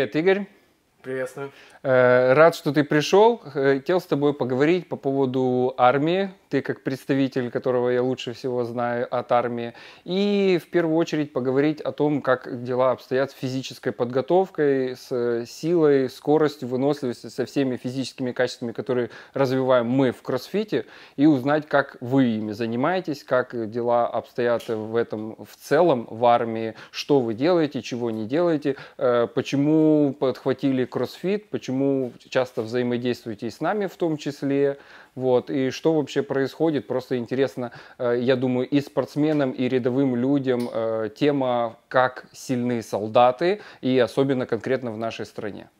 Dia, Tigre. Приветствую. Э, рад, что ты пришел. Хотел с тобой поговорить по поводу армии. Ты как представитель, которого я лучше всего знаю от армии. И в первую очередь поговорить о том, как дела обстоят с физической подготовкой, с силой, скоростью, выносливостью, со всеми физическими качествами, которые развиваем мы в кроссфите. И узнать, как вы ими занимаетесь, как дела обстоят в этом в целом в армии, что вы делаете, чего не делаете, э, почему подхватили кроссфит, почему часто взаимодействуете и с нами в том числе, вот, и что вообще происходит, просто интересно, э, я думаю, и спортсменам, и рядовым людям э, тема, как сильны солдаты, и особенно конкретно в нашей стране.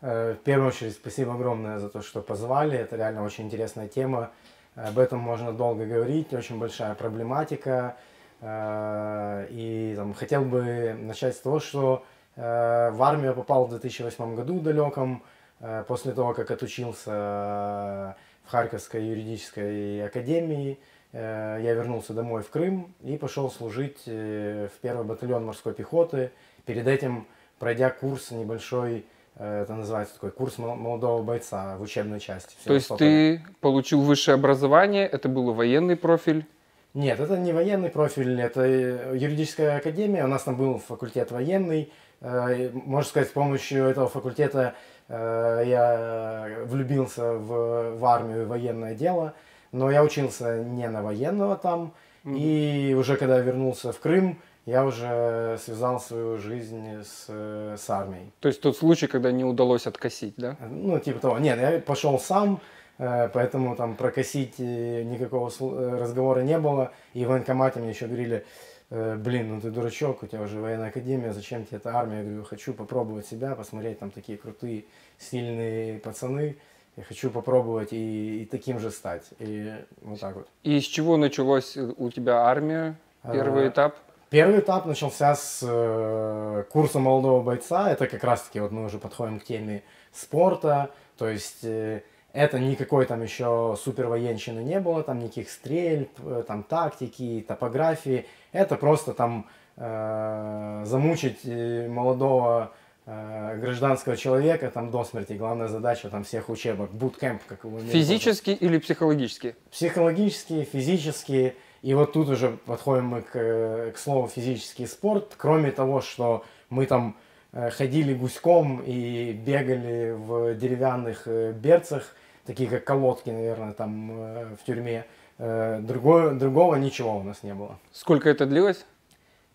Э, в первую очередь, спасибо огромное за то, что позвали, это реально очень интересная тема, об этом можно долго говорить, очень большая проблематика, и там, хотел бы начать с того, что в армию попал в 2008 году далеком, э, после того, как отучился в Харьковской юридической академии. Э, я вернулся домой в Крым и пошел служить в первый батальон морской пехоты. Перед этим пройдя курс небольшой это называется такой курс молодого бойца в учебной части. То есть ты получил высшее образование, это был военный профиль? Нет, это не военный профиль, это юридическая академия, у нас там был факультет военный, Э, можно сказать, с помощью этого факультета э, я влюбился в, в армию и военное дело, но я учился не на военного там, mm-hmm. и уже когда вернулся в Крым, я уже связал свою жизнь с, с армией. То есть тот случай, когда не удалось откосить, да? Ну, типа того. Нет, я пошел сам, э, поэтому там прокосить никакого разговора не было. И в военкомате мне еще говорили, Э, блин, ну ты дурачок, у тебя уже военная академия, зачем тебе эта армия? Я говорю, хочу попробовать себя, посмотреть, там такие крутые, сильные пацаны. Я хочу попробовать и, и таким же стать. И вот так вот. И с чего началась у тебя армия? Первый а, этап? Первый этап начался с э, курса молодого бойца. Это как раз-таки вот мы уже подходим к теме спорта. То есть э, это никакой там еще супер военщины не было, там никаких стрельб, э, там тактики, топографии. Это просто там э, замучить э, молодого э, гражданского человека там до смерти. Главная задача там всех учебок, буткемп, как его Физически или психологически? Психологически, физически. И вот тут уже подходим мы к, к слову физический спорт. Кроме того, что мы там э, ходили гуськом и бегали в деревянных берцах, такие как колодки, наверное, там э, в тюрьме. Э, другое, другого ничего у нас не было. Сколько это длилось?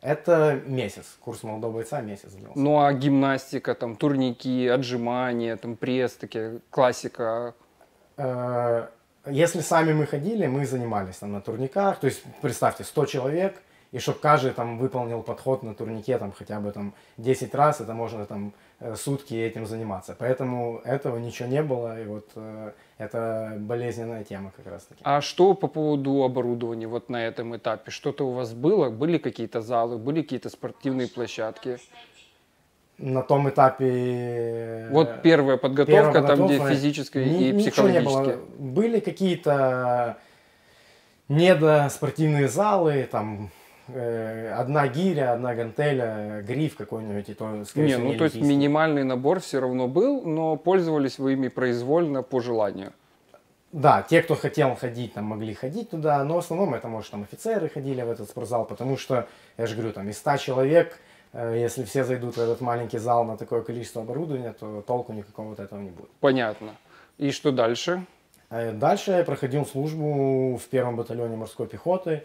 Это месяц. Курс молодого бойца месяц длился. Ну а гимнастика, там турники, отжимания, там пресс, такие классика? Э, если сами мы ходили, мы занимались там на турниках. То есть, представьте, 100 человек, и чтобы каждый там выполнил подход на турнике там хотя бы там 10 раз, это можно там э, сутки этим заниматься. Поэтому этого ничего не было, и вот э, это болезненная тема как раз таки. А что по поводу оборудования вот на этом этапе? Что-то у вас было? Были какие-то залы, были какие-то спортивные площадки? на том этапе... Э, вот первая подготовка, первая там, где физическая ни, и психологическая. Были какие-то недоспортивные залы, там одна гиря, одна гантеля, гриф какой-нибудь, и то, скорее не, ну то есть минимальный набор все равно был, но пользовались вы ими произвольно по желанию. Да, те, кто хотел ходить, там могли ходить туда, но в основном это, может, там офицеры ходили в этот спортзал, потому что, я же говорю, там из 100 человек, э, если все зайдут в этот маленький зал на такое количество оборудования, то толку никакого от этого не будет. Понятно. И что дальше? Э, дальше я проходил службу в первом батальоне морской пехоты.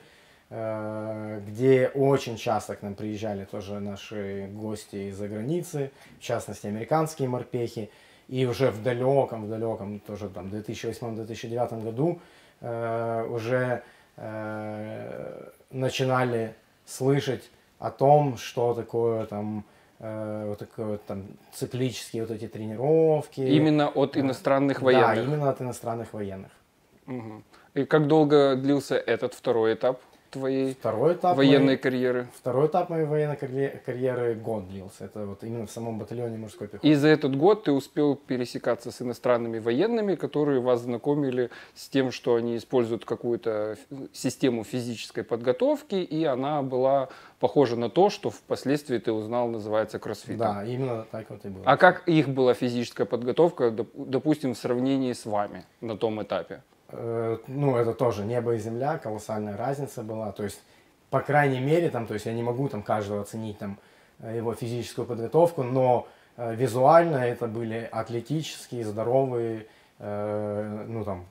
Э, где очень часто к нам приезжали тоже наши гости из-за границы, в частности, американские морпехи. И уже в далеком, в далеком, тоже там, 2008-2009 году э, уже э, начинали слышать о том, что такое там э, вот такое вот, там циклические вот эти тренировки. Именно от иностранных военных? Да, именно от иностранных военных. Угу. И как долго длился этот второй этап? Твоей Второй этап военной моей, карьеры? Второй этап моей военной карье- карьеры год длился. Это вот именно в самом батальоне морской пехоты. И за этот год ты успел пересекаться с иностранными военными, которые вас знакомили с тем, что они используют какую-то систему физической подготовки, и она была похожа на то, что впоследствии ты узнал называется кроссфитом. Да, именно так вот и было. А как их была физическая подготовка, доп- допустим, в сравнении с вами на том этапе? Э, ну, это тоже небо и земля, колоссальная разница была. То есть, по крайней мере, там, то есть я не могу там каждого оценить там э, его физическую подготовку, но э, визуально это были атлетические, здоровые, э, ну там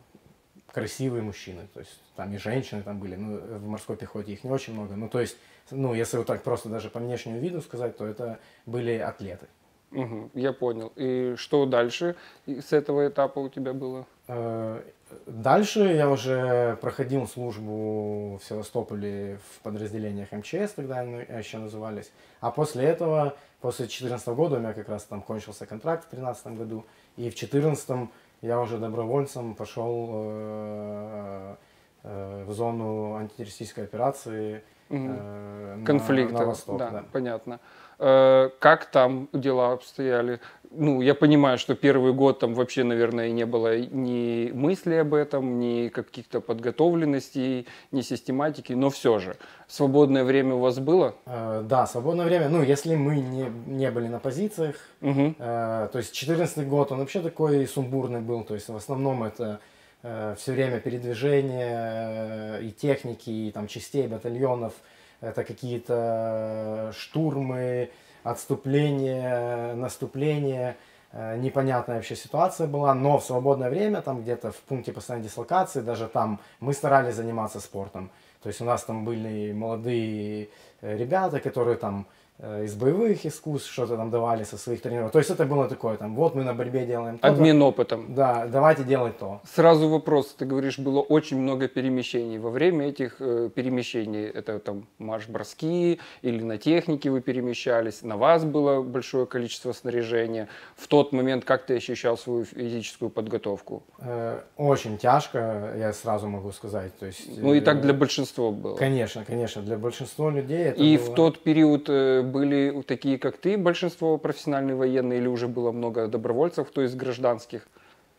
красивые мужчины, то есть там и женщины там были, ну в морской пехоте их не очень много, ну то есть, ну если вот так просто даже по внешнему виду сказать, то это были атлеты. Мгм, я понял. И что дальше с этого этапа у тебя было? Э, Дальше я уже проходил службу в Севастополе в подразделениях МЧС, тогда они еще назывались. А после этого, после 2014 года, у меня как раз там кончился контракт в 2013 году, и в 2014 я уже добровольцем пошел э, э, в зону антитеррористической операции Э, на- конфликта. на восток. да, да. понятно. Э, Как там дела обстояли? Ну, я понимаю, что первый год там вообще, наверное, не было ни мысли об этом, ни каких-то подготовленностей, ни систематики, но все же. Свободное время у вас было? Э, Да, свободное время. Ну, если мы не, не были на позициях, Мгм. Э, То есть 14 год, он вообще такой сумбурный был, то есть в основном это все время передвижение э, и техники, и там частей, батальонов, это какие-то штурмы, отступления, наступления, Э, непонятная вообще ситуация была, но в свободное время, там где-то в пункте постоянной дислокации, даже там мы старались заниматься спортом. То есть у нас там были молодые э, ребята, которые там э, из боевых искусств что-то там давали со своих тренировок. То есть это было такое, там, вот мы на борьбе делаем то Обмен опытом. Да, давайте делать то. Сразу вопрос. Ты говоришь, было очень много перемещений. Во время этих э, перемещений, это там марш-броски или на технике вы перемещались, на вас было большое количество снаряжения. В тот момент как ты ощущал свою физическую подготовку? Э, Очень тяжко, я сразу могу сказать. То есть, Ну и так э, для большинства было. Конечно, конечно, для большинства людей это И было- в тот период э, были такие, как ты, большинство профессиональные военные, или уже было много добровольцев, то есть гражданских?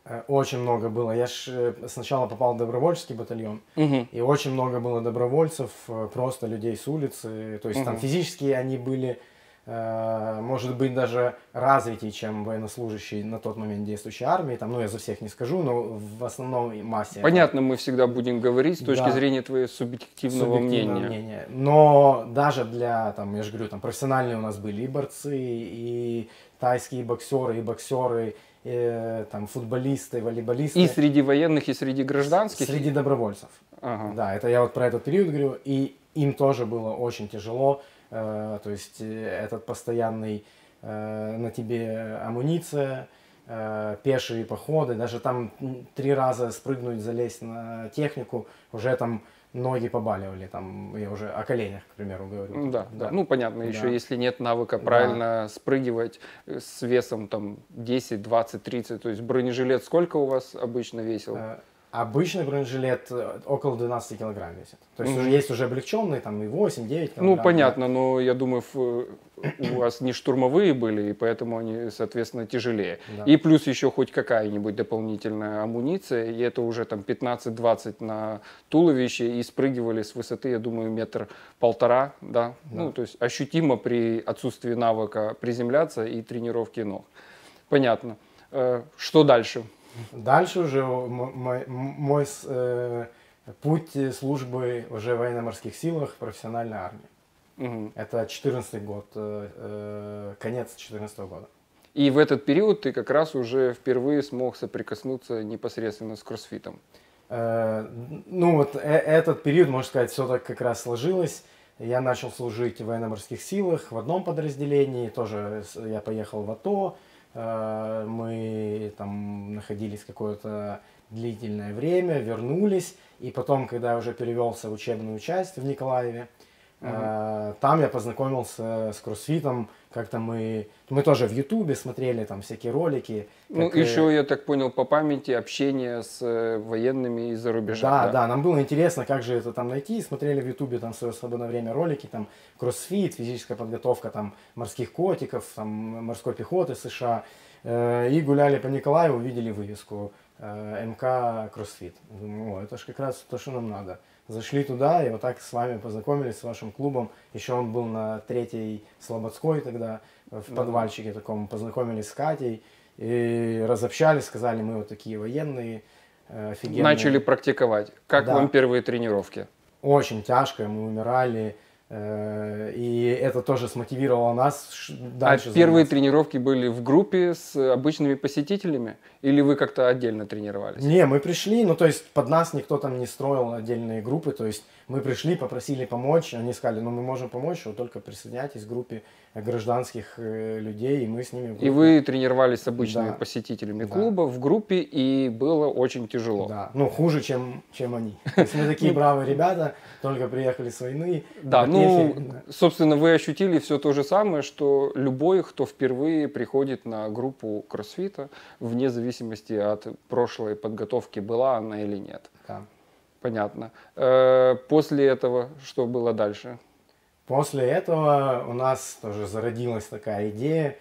Э, Очень много было. Я ж э, сначала попал в добровольческий батальон, Мгм. и очень много было добровольцев, э, просто людей с улицы. То есть там Мгм. физически они были, может быть, даже развитее, чем военнослужащие на тот момент действующей армии. Там, ну, я за всех не скажу, но в основном массе. Понятно, мы всегда будем говорить с точки Да. зрения твоего субъективного субъективное мнения. Но даже для, там, я же говорю, там профессиональные у нас были и борцы, и тайские боксеры, и боксеры, и, там футболисты, волейболисты. И среди военных, и среди гражданских? Среди добровольцев. Ага. Да, это я вот про этот период говорю, и им тоже было очень тяжело, э, то есть э, этот постоянный э, на тебе амуниция, э, пешие походы, даже там три раза спрыгнуть, залезть на технику, уже там ноги побаливали, там я уже о коленях, к примеру, говорю. Ну Да, да, Ну, понятно, еще Да. если нет навыка правильно спрыгивать э, с весом там 10, 20, 30, то есть бронежилет сколько у вас обычно весил? Э, Обычный бронежилет э, около 12 килограмм весит. То есть Мгм. уже есть уже облегченные, там и 8-9 килограмм. Ну, да. понятно, но я думаю, в- у вас не штурмовые были, и поэтому они, соответственно, тяжелее. Да. И плюс еще хоть какая-нибудь дополнительная амуниция, и это уже там 15-20 на туловище, и спрыгивали с высоты, я думаю, метр полтора, да? Ну, то есть ощутимо при отсутствии навыка приземляться и тренировки ног. Понятно. Э, Что дальше? Дальше уже мой, мой э, путь службы уже в военно-морских силах в профессиональной армии. Мгм. Это 14 год, э, э, конец 14 года. И в этот период ты как раз уже впервые смог соприкоснуться непосредственно с кроссфитом. Э, ну вот э- этот период, можно сказать, все так как раз сложилось. Я начал служить в военно-морских силах в одном подразделении, тоже я поехал в АТО, мы там находились какое-то длительное время, вернулись, и потом, когда я уже перевелся в учебную часть в Николаеве, Угу. Там я познакомился с кроссфитом, как-то мы, мы тоже в Ютубе смотрели там всякие ролики. Ну, как, еще, я так понял, по памяти общение с э, военными из-за рубежа. Да, да, да, нам было интересно, как же это там найти. Смотрели в Ютубе там в свое свободное время ролики, там кроссфит, физическая подготовка там морских котиков, там морской пехоты США. Э, и гуляли по Николаеву, увидели вывеску МК Кроссфит. Думаю, о, это же как раз то, что нам надо. Зашли туда и вот так с вами познакомились, с вашим клубом. Еще он был на третьей Слободской тогда, в подвальчике таком. Познакомились с Катей и разобщались, сказали, мы вот такие военные, э, офигенные. Начали практиковать. Как да. вам первые тренировки? Очень тяжко, мы умирали. Э, и это тоже смотивировало нас дальше. А первые тренировки были в группе с обычными посетителями? Или вы как-то отдельно тренировались? Не, мы пришли, ну то есть под нас никто там не строил отдельные группы, то есть мы пришли, попросили помочь, они сказали, ну мы можем помочь, вы только присоединяйтесь к группе гражданских э, людей, и мы с ними... И вы тренировались с обычными да. посетителями да. клуба в группе, и было очень тяжело. Да, ну хуже, чем, чем они. То есть мы такие бравые ребята, только приехали с войны. Да, ну, собственно, вы ощутили все то же самое, что любой, кто впервые приходит на группу кроссфита, вне зависимости от прошлой подготовки, была она или нет. Да. Понятно. Э, после этого что было дальше? После этого у нас тоже зародилась такая идея,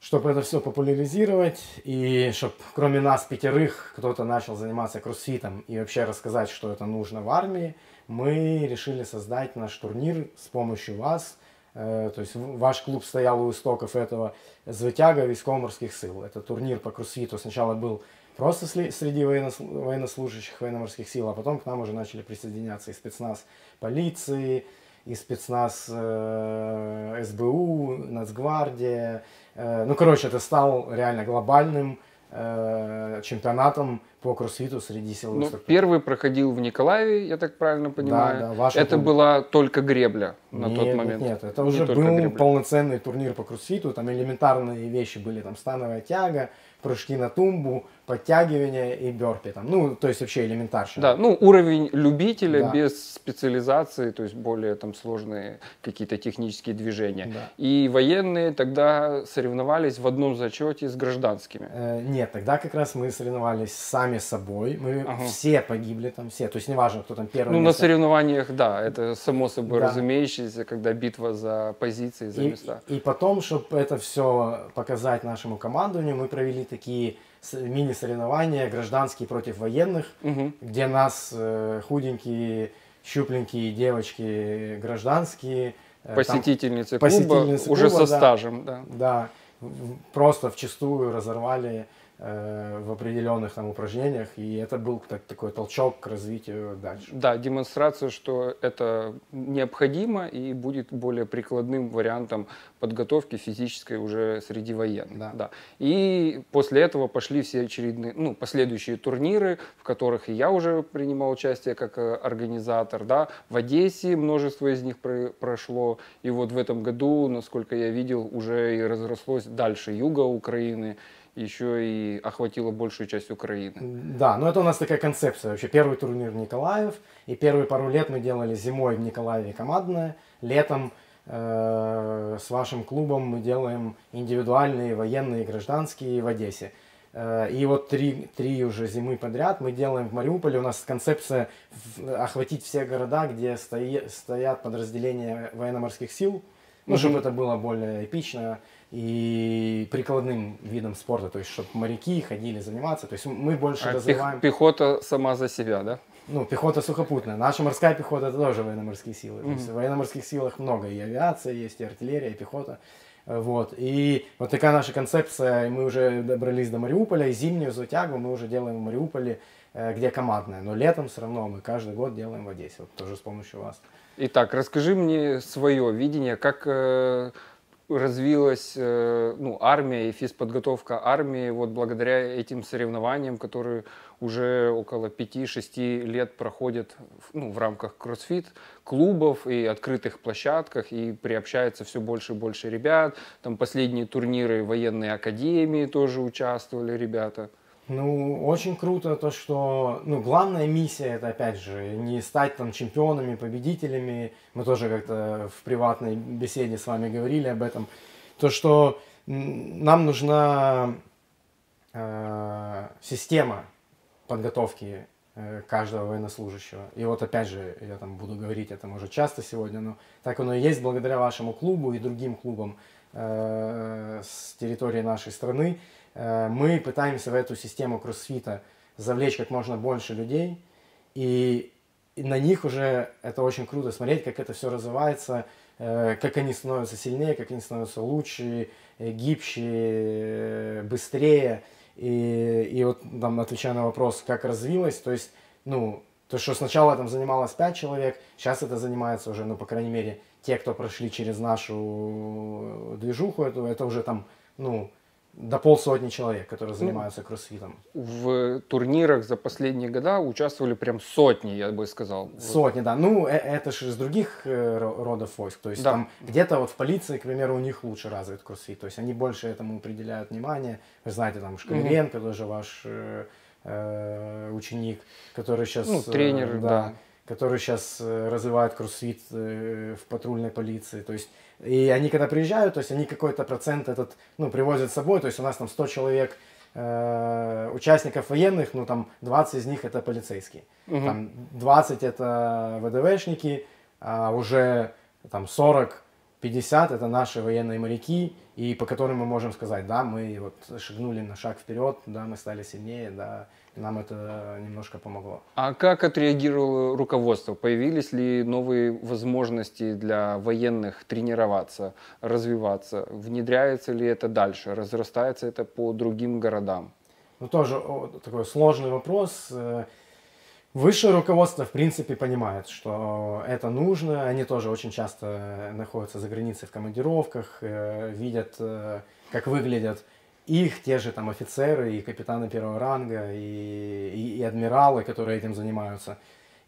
чтобы это все популяризировать и чтобы кроме нас пятерых кто-то начал заниматься кроссфитом и вообще рассказать, что это нужно в армии, мы решили создать наш турнир с помощью вас. Э, то есть ваш клуб стоял у истоков этого звитяга військово-морских сил. Это турнир по кроссфиту сначала был просто среди военнослужащих военно-морских сил, а потом к нам уже начали присоединяться и спецназ полиции, и спецназ э, СБУ, Нацгвардия. Э, ну, короче, это стал реально глобальным э, чемпионатом по кроссфиту среди силовых ну, Первый проходил в Николаеве, я так правильно понимаю. Да, да, это клуб... была только гребля на нет, тот момент. Нет, нет это уже был гребля. полноценный турнир по кроссфиту. Там элементарные вещи были, там становая тяга, прыжки на тумбу, подтягивания и бёрпи. Там. Ну, то есть вообще элементарно. Да, ну уровень любителя да. без специализации, то есть более там сложные какие-то технические движения. Да. И военные тогда соревновались в одном зачете с гражданскими. Э, нет, тогда как раз мы соревновались сами собой. Мы ага. все погибли там, все. То есть неважно, кто там первый. Ну, место. на соревнованиях, да, это само собой да. разумеющееся, когда битва за позиции, за и, места. И потом, чтобы это все показать нашему командованию, мы провели такие мини-соревнования гражданские против военных, угу. где нас э, худенькие, щупленькие девочки гражданские. Э, посетительницы, там, клуба, посетительницы уже клуба, со да, стажем, да. Да, просто вчастую разорвали в определенных там упражнениях, и это был так, такой толчок к развитию дальше. Да, демонстрация, что это необходимо и будет более прикладным вариантом подготовки физической уже среди военных. Да. Да. И после этого пошли все очередные, ну, последующие турниры, в которых и я уже принимал участие как э, организатор, да, в Одессе множество из них про прошло, и вот в этом году, насколько я видел, уже и разрослось дальше юга Украины, еще и охватила большую часть Украины. Да, но это у нас такая концепция. Вообще первый турнир Николаев, и первые пару лет мы делали зимой в Николаеве командное, летом э, с вашим клубом мы делаем индивидуальные военные гражданские в Одессе. Э, и вот три, три уже зимы подряд мы делаем в Мариуполе. У нас концепция охватить все города, где стои, стоят подразделения военно-морских сил, ну, чтобы это было более эпично и прикладным видом спорта, то есть чтобы моряки ходили заниматься, то есть мы больше а развиваем... Пехота сама за себя, да? Ну, пехота сухопутная. Наша морская пехота это тоже военно-морские силы. Mm-hmm. То есть в военно-морских силах много и авиация есть, и артиллерия, и пехота. Вот. И вот такая наша концепция, мы уже добрались до Мариуполя, и зимнюю затягу мы уже делаем в Мариуполе, э, где командная. Но летом все равно мы каждый год делаем в Одессе, вот тоже с помощью вас. Итак, расскажи мне свое видение, как э, развилась э, ну, армия и физподготовка армии вот благодаря этим соревнованиям, которые уже около 5-6 лет проходят ну, в рамках кроссфит клубов и открытых площадках, и приобщается все больше и больше ребят. Там последние турниры военной академии тоже участвовали ребята. Ну, очень круто то, что, ну, главная миссия, это, опять же, не стать там чемпионами, победителями. Мы тоже как-то в приватной беседе с вами говорили об этом. То, что нам нужна э, система подготовки э, каждого военнослужащего. И вот опять же, я там буду говорить это может часто сегодня, но так оно и есть благодаря вашему клубу и другим клубам э, с территории нашей страны. Э, мы пытаемся в эту систему кроссфита завлечь как можно больше людей, и, на них уже это очень круто смотреть, как это все развивается, э, как они становятся сильнее, как они становятся лучше, э, гибче, быстрее. И, и вот там, отвечая на вопрос, как развилось, то есть, ну, то, что сначала там занималось 5 человек, сейчас это занимается уже, ну, по крайней мере, те, кто прошли через нашу движуху, это, это уже там, ну, до полсотни человек, которые ну, занимаются ну, кроссфитом. В турнирах за последние года участвовали прям сотни, я бы сказал. Сотни, да. Ну, э, это же из других э, родов войск. То есть да. там где-то вот в полиции, к примеру, у них лучше развит кроссфит. То есть они больше этому уделяют внимание. Вы знаете, там Шкалеренко mm-hmm. тоже ваш э, э, ученик, который сейчас... Ну, тренер, э, да. да. Который сейчас развивает кроссфит э, в патрульной полиции. То есть и они, когда приезжают, то есть они какой-то процент этот, ну, привозят с собой, то есть у нас там 100 человек э, участников военных, ну, там 20 из них это полицейские, угу. там 20 это ВДВшники, а уже там 40 50 это наши военные моряки, и по которым мы можем сказать, да, мы вот шагнули на шаг вперед, да, мы стали сильнее, да, нам это немножко помогло. А как отреагировало руководство? Появились ли новые возможности для военных тренироваться, развиваться? Внедряется ли это дальше? Разрастается это по другим городам? Ну, тоже такой сложный вопрос. Высшее руководство, в принципе, понимает, что это нужно. Они тоже очень часто находятся за границей в командировках, э, видят, э, как выглядят их те же там офицеры и капитаны первого ранга, и, и, и адмиралы, которые этим занимаются.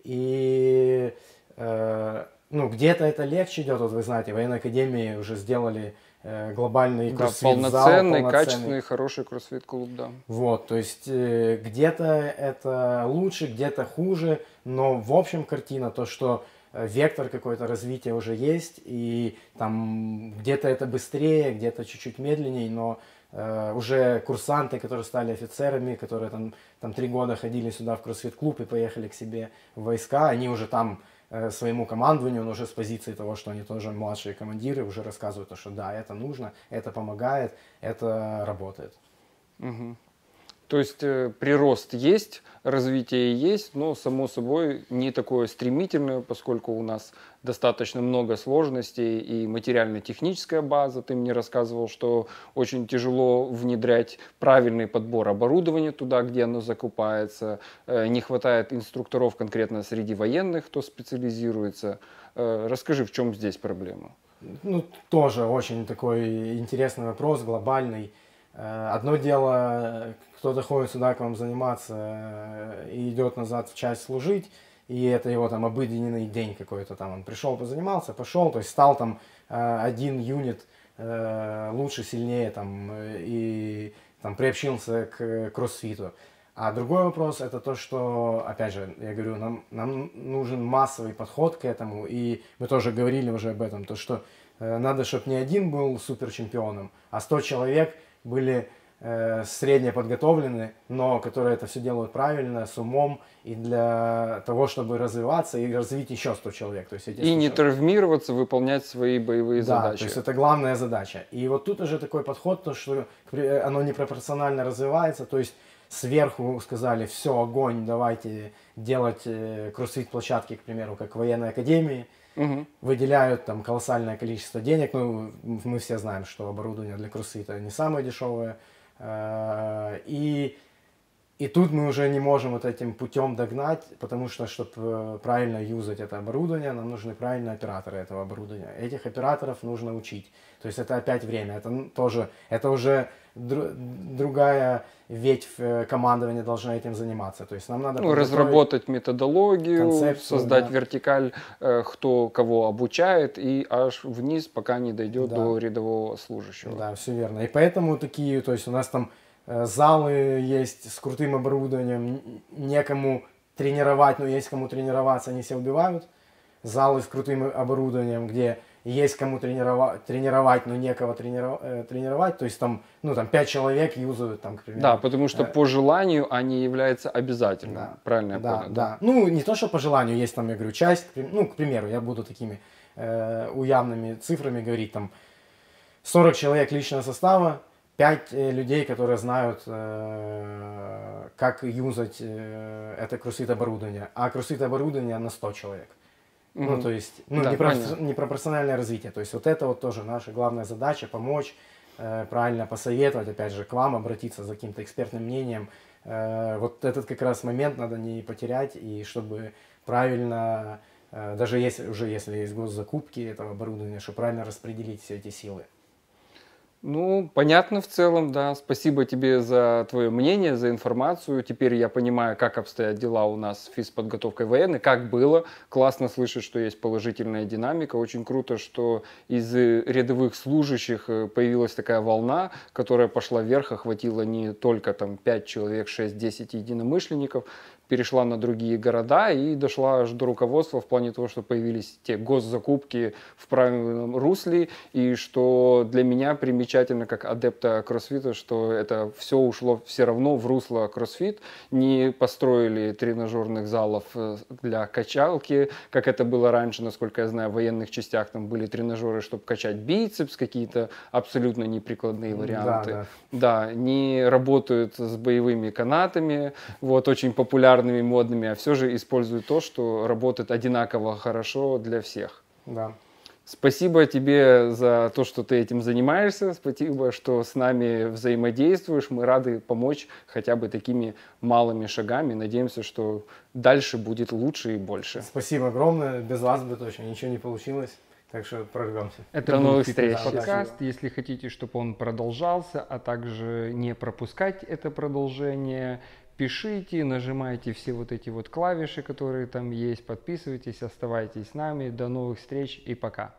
И э, ну, где-то это легче идет, вот вы знаете, военной академии уже сделали глобальный да, полноценный, зал, полноценный, качественный, хороший кроссфит-клуб, да. Вот, то есть э, где-то это лучше, где-то хуже, но в общем картина то, что э, вектор какой-то развития уже есть, и там где-то это быстрее, где-то чуть-чуть медленнее, но Uh, уже курсанты, которые стали офицерами, которые там, там три года ходили сюда в кроссфит-клуб и поехали к себе в войска, они уже там своему командованию, но уже с позиции того, что они тоже младшие командиры, уже рассказывают, что да, это нужно, это помогает, это работает. Угу. То есть э, прирост есть, развитие есть, но само собой не такое стремительное, поскольку у нас достаточно много сложностей и материально-техническая база. Ты мне рассказывал, что очень тяжело внедрять правильный подбор оборудования туда, где оно закупается. Э, не хватает инструкторов конкретно среди военных, кто специализируется. Э, расскажи, в чем здесь проблема? Ну, тоже очень такой интересный вопрос, глобальный. Одно дело, кто доходит сюда к вам заниматься э, и идет назад в часть служить, и это его там обыденный день какой-то там, он пришел, позанимался, пошел, то есть стал там э, один юнит э, лучше, сильнее там и там приобщился к кроссфиту. А другой вопрос это то, что, опять же, я говорю, нам, нам нужен массовый подход к этому, и мы тоже говорили уже об этом, то, что э, надо, чтобы не один был супер чемпионом, а 100 человек были э, средне подготовлены, но которые это все делают правильно, с умом, и для того, чтобы развиваться и развить еще 100 человек. То есть эти и не человек. травмироваться, выполнять свои боевые да, задачи. то есть это главная задача. И вот тут уже такой подход, то, что оно непропорционально развивается, то есть сверху сказали, все, огонь, давайте делать э, кроссфит-площадки, к примеру, как в военной академии, угу. выделяют там колоссальное количество денег. Ну, мы все знаем, что оборудование для кроссфита не самое дешевое. Э, и, и тут мы уже не можем вот этим путем догнать, потому что, чтобы э, правильно юзать это оборудование, нам нужны правильные операторы этого оборудования. Этих операторов нужно учить. То есть это опять время, это тоже, это уже другая ветвь э, командования должна этим заниматься. То есть нам надо ну, разработать методологию, создать да. вертикаль, кто кого обучает, и аж вниз, пока не дойдет да. до рядового служащего. Да, все верно. И поэтому такие, то есть у нас там Э, залы есть с крутым оборудованием, некому тренировать, но есть кому тренироваться, они все убивают. Залы с крутым оборудованием, где есть кому тренировать, тренировать но некого тренировать, э, тренировать. То есть там, ну, там 5 человек юзают, там, к примеру. Да, потому что по желанию они являются обязательным. Да, Правильно я да, понял? Да, Ну, не то, что по желанию, есть там, я говорю, часть, ну, к примеру, я буду такими э, уявными цифрами говорить, там, 40 человек личного состава, 5 э, людей, которые знают, э, как юзать э, это крусит оборудование, а крусит оборудование на 100 человек. Mm-hmm. Ну, то есть, ну, да, непро- непропорциональное развитие. То есть, вот это вот тоже наша главная задача, помочь, э, правильно посоветовать, опять же, к вам обратиться за каким-то экспертным мнением. Э, вот этот как раз момент надо не потерять, и чтобы правильно, э, даже если уже если есть госзакупки этого оборудования, чтобы правильно распределить все эти силы. Ну, понятно в целом, да. Спасибо тебе за твое мнение, за информацию. Теперь я понимаю, как обстоят дела у нас с физподготовкой военной, как было. Классно слышать, что есть положительная динамика. Очень круто, что из рядовых служащих э, появилась такая волна, которая пошла вверх, охватила не только там 5 человек, 6-10 единомышленников, перешла на другие города и дошла аж до руководства в плане того, что появились те госзакупки в правильном русле, и что для меня примечательно как адепта кроссфита, что это все ушло все равно в русло кроссфит, не построили тренажерных залов э, для качалки, как это было раньше, насколько я знаю, в военных частях там были тренажеры, чтобы качать бицепс, какие-то абсолютно неприкладные варианты. Да, да. да, не работают с боевыми канатами, вот очень популярно популярными, модными, а все же используют то, что работает одинаково хорошо для всех. Да. Спасибо тебе за то, что ты этим занимаешься. Спасибо, что с нами взаимодействуешь. Мы рады помочь хотя бы такими малыми шагами. Надеемся, что дальше будет лучше и больше. Спасибо огромное. Без вас бы точно ничего не получилось. Так что прорвемся. Это До новых встреч. Подкаст. Если хотите, чтобы он продолжался, а также не пропускать это продолжение, пишите, нажимайте все вот эти вот клавиши, которые там есть, подписывайтесь, оставайтесь с нами. До новых встреч и пока.